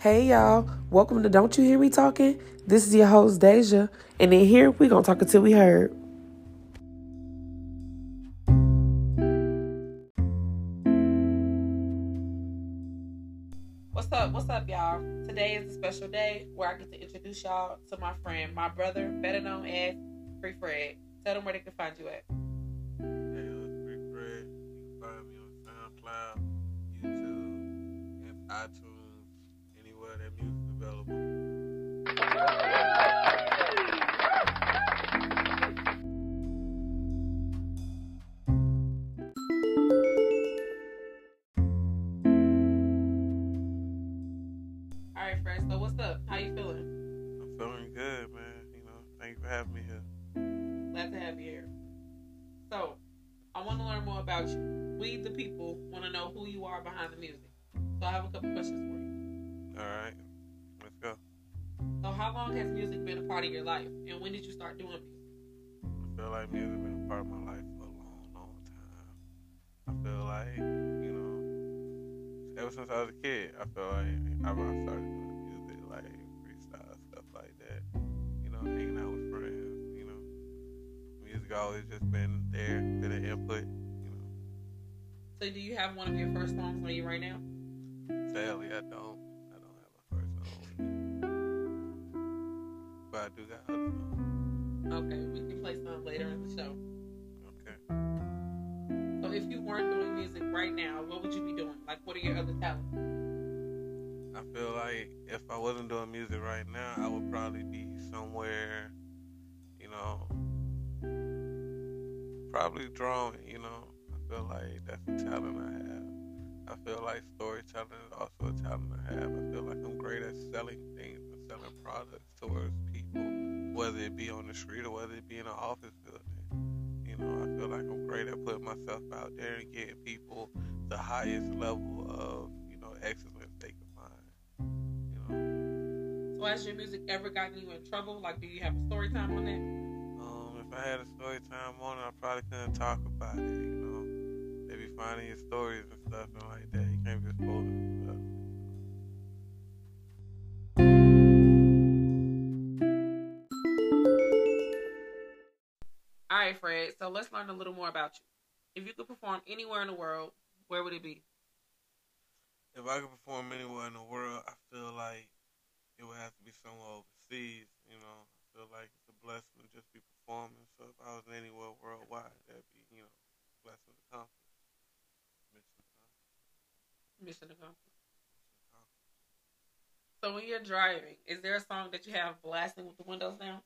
Hey y'all, welcome to Don't You Hear Me Talking? This is your host Deja, and in here we're gonna talk until we heard. What's up? What's up, y'all? Today is a special day where I get to introduce y'all to my friend, my brother, better known as Free Fred. Tell them where they can find you at. Hey, it's Free Fred. You can find me on SoundCloud, YouTube, and iTunes, have. So, I want to learn more about you. We, the people, want to know who you are behind the music. So, I have a couple questions for you. All right, let's go. So, how long has music been a part of your life, and when did you start doing music? I feel like music's been a part of my life for a long, long time. I feel like, you know, ever since I was a kid, I feel like I started just been there, been an input. You know, So, do you have one of your first songs on you right now? sadly I don't, I don't have a first song, but I do got other songs. Okay, we can play some later in the show. Okay. So, if you weren't doing music right now, what would you be doing? Like, what are your other talents? I feel like if I wasn't doing music right now, I would probably be somewhere, you know, probably drawing, you know. I feel like that's a talent I have. I feel like storytelling is also a talent I have. I feel like I'm great at selling things and selling products towards people, whether it be on the street or whether it be in an office building. You know, I feel like I'm great at putting myself out there and getting people the highest level of, you know, excellence they can find. You know, So, has your music ever gotten you in trouble? Like, do you have a story time on that? um, if I had a story time on I probably couldn't talk about it. You know, they be finding your stories and stuff and like that. You can't be exposed to stuff. All right, Fred. So, let's learn a little more about you. If you could perform anywhere in the world, where would it be? If I could perform anywhere in the world, I feel like it would have to be somewhere overseas. You know, I feel like blessing to just be performing. So if I was anywhere worldwide, that'd be, you know, blessing accomplished. Mission accomplished. Mission accomplished. Mission accomplished. So when you're driving, is there a song that you have blasting with the windows down?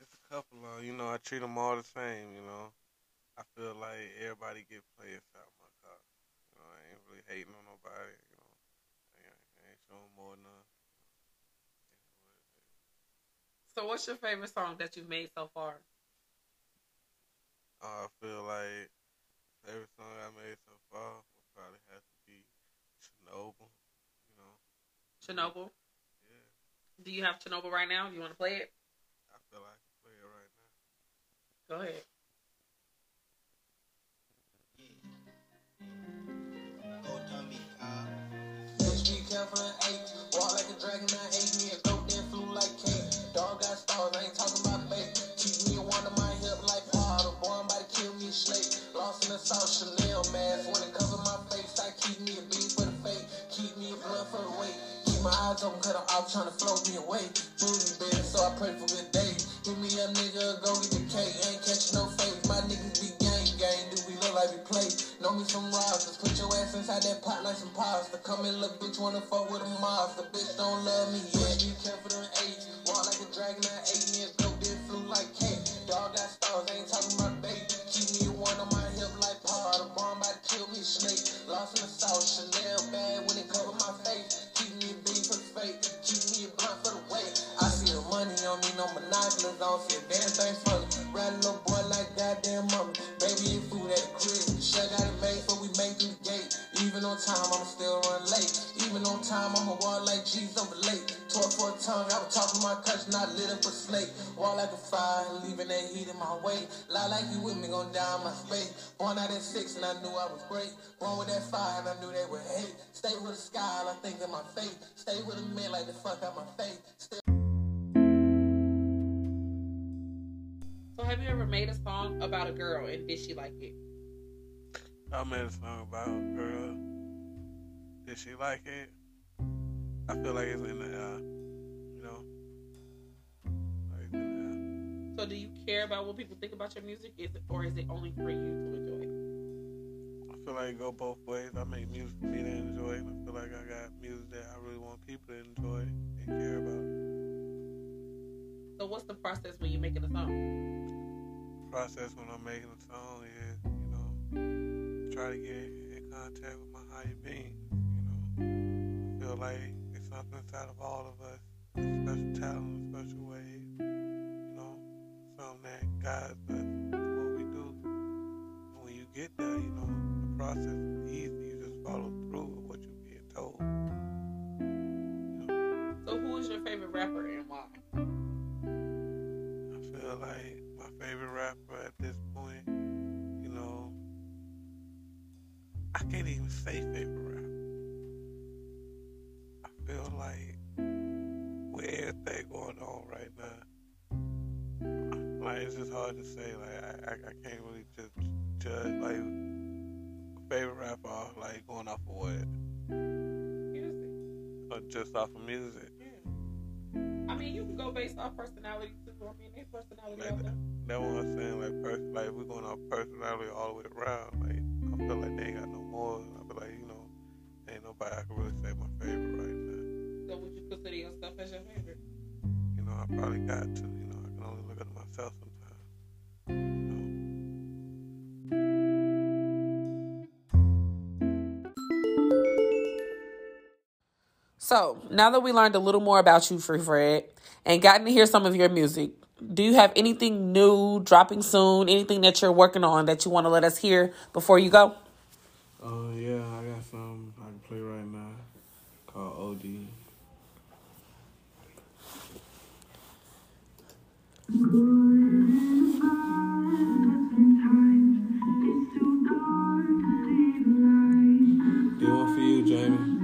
It's a couple of, you know, I treat them all the same, you know. I feel like everybody get played out my car. You know, I ain't really hating on nobody, you know. I ain't, I ain't showing more than none. So what's your favorite song that you've made so far? Uh, I feel like favorite song I made so far would probably have to be Chernobyl, you know. Chernobyl. Yeah, Do you have Chernobyl right now? Do you want to play it? I feel like I can play it right now. Go ahead. Bitch, be careful and eight. Walk like a dragon, I hate I ain't talking about bait. Keep me a one of my hip like water. Boy, I'm about to kill me a slate. Lost in the South Chanel mask. When it cover my face, I keep me a beat for the fake. Keep me a blood for the weight. Keep my eyes open, cut off, trying to float me away. Booty baby, so I pray for good days. Hit me up, nigga, go get the cake. Ain't catching no face. My niggas be gang gang. Do we look like we play? Know me some rosters. Put your ass inside that pot like some pasta. Come in, look, bitch, wanna fuck with a monster. Bitch, don't love me yet. Be careful, dragon, I ate me a goat, then like cake. Dog got stars, ain't talking about bait. Keep me a one on my hip like Potter. Bomb about to kill me, snake. Lost in the South, Chanel bag when it cover my face. Keep me a beat for the fake. Keep me a blunt for the weight. I see the money on me, no monoculars. I don't see a damn thing for me. Ride a little boy like goddamn mama. Baby, eat food at the crib. Shut got it made for we make through the gate. Even on time, I'ma still run late. Even on time, I'ma walk like G's cousin, up for slate. Walk like a fire, leaving that heat in my way. Lie like you with me, gon' die in my space. Born out at six, and I knew I was great. Born with that fire, and I knew they would hate. Stay with the sky, I think of my fate. Stay with a man like the fuck out my face. Still So have you ever made a song about a girl and did she like it? I made a song about a girl. Did she like it? I feel like it's in the uh, So do you care about what people think about your music? Is it or is it only for you to enjoy? I feel like it go both ways. I make music for me to enjoy, and I feel like I got music that I really want people to enjoy and care about. So what's the process when you're making a song? process when I'm making a song is, you know, try to get in contact with my higher being. You know, I feel like it's something inside of all of us, a special talent, a special way. Something that us to what we do. When you get there, you know, the process is easy. You just follow through with what you're being told. You know, So who is your favorite rapper and why? I feel like my favorite rapper at this point, you know, I can't even say favorite rapper. I feel like it's just hard to say. Like I, I, I can't really just judge like favorite rapper off like going off of what, Music. or just off of music. Yeah. I mean, you can go based off personality too. I mean, there's personality Like there. That's what I'm saying. Like, pers- like we're going off personality all the way around. Like, I feel like they ain't got no more. I feel like you know, ain't nobody I can really say my favorite right now. So would you consider yourself as your favorite? You know, I probably got to. You know, I can only look at myself So now that we learned a little more about you, Free Fred, and gotten to hear some of your music, do you have anything new dropping soon? Anything that you're working on that you want to let us hear before you go? Oh yeah, I got some I can play right now called OD. Do one for you, Jamie.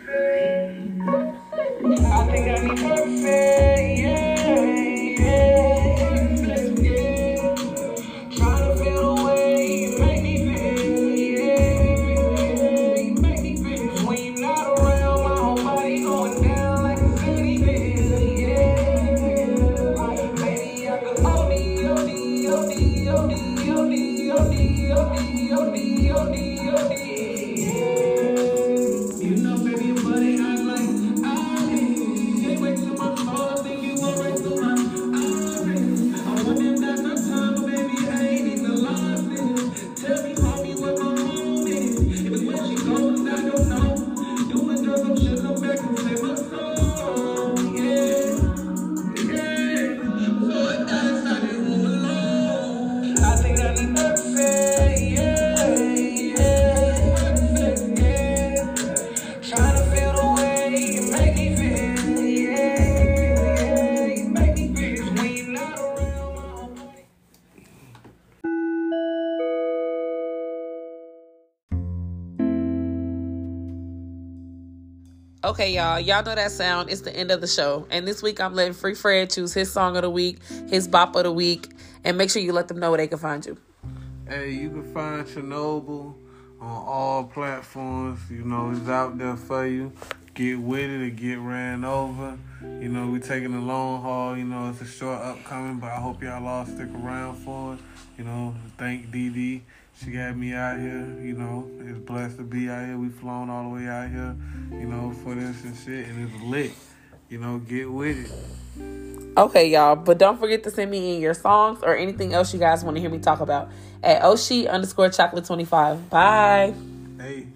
Okay, y'all. Y'all know that sound. It's the end of the show. And this week, I'm letting Free Fred choose his song of the week, his bop of the week, and make sure you let them know where they can find you. Hey, you can find Chernobyl on all platforms. You know, it's out there for you. Get with it or get ran over. You know, we taking the long haul. You know, it's a short upcoming, but I hope y'all all stick around for it. You know, thank Dee. She got me out here. You know, it's blessed to be out here. We flown all the way out here. You know, for this and shit, and it's lit. You know, get with it. Okay, y'all. But don't forget to send me in your songs or anything else you guys want to hear me talk about at Oshi underscore chocolate 25. Bye. Hey.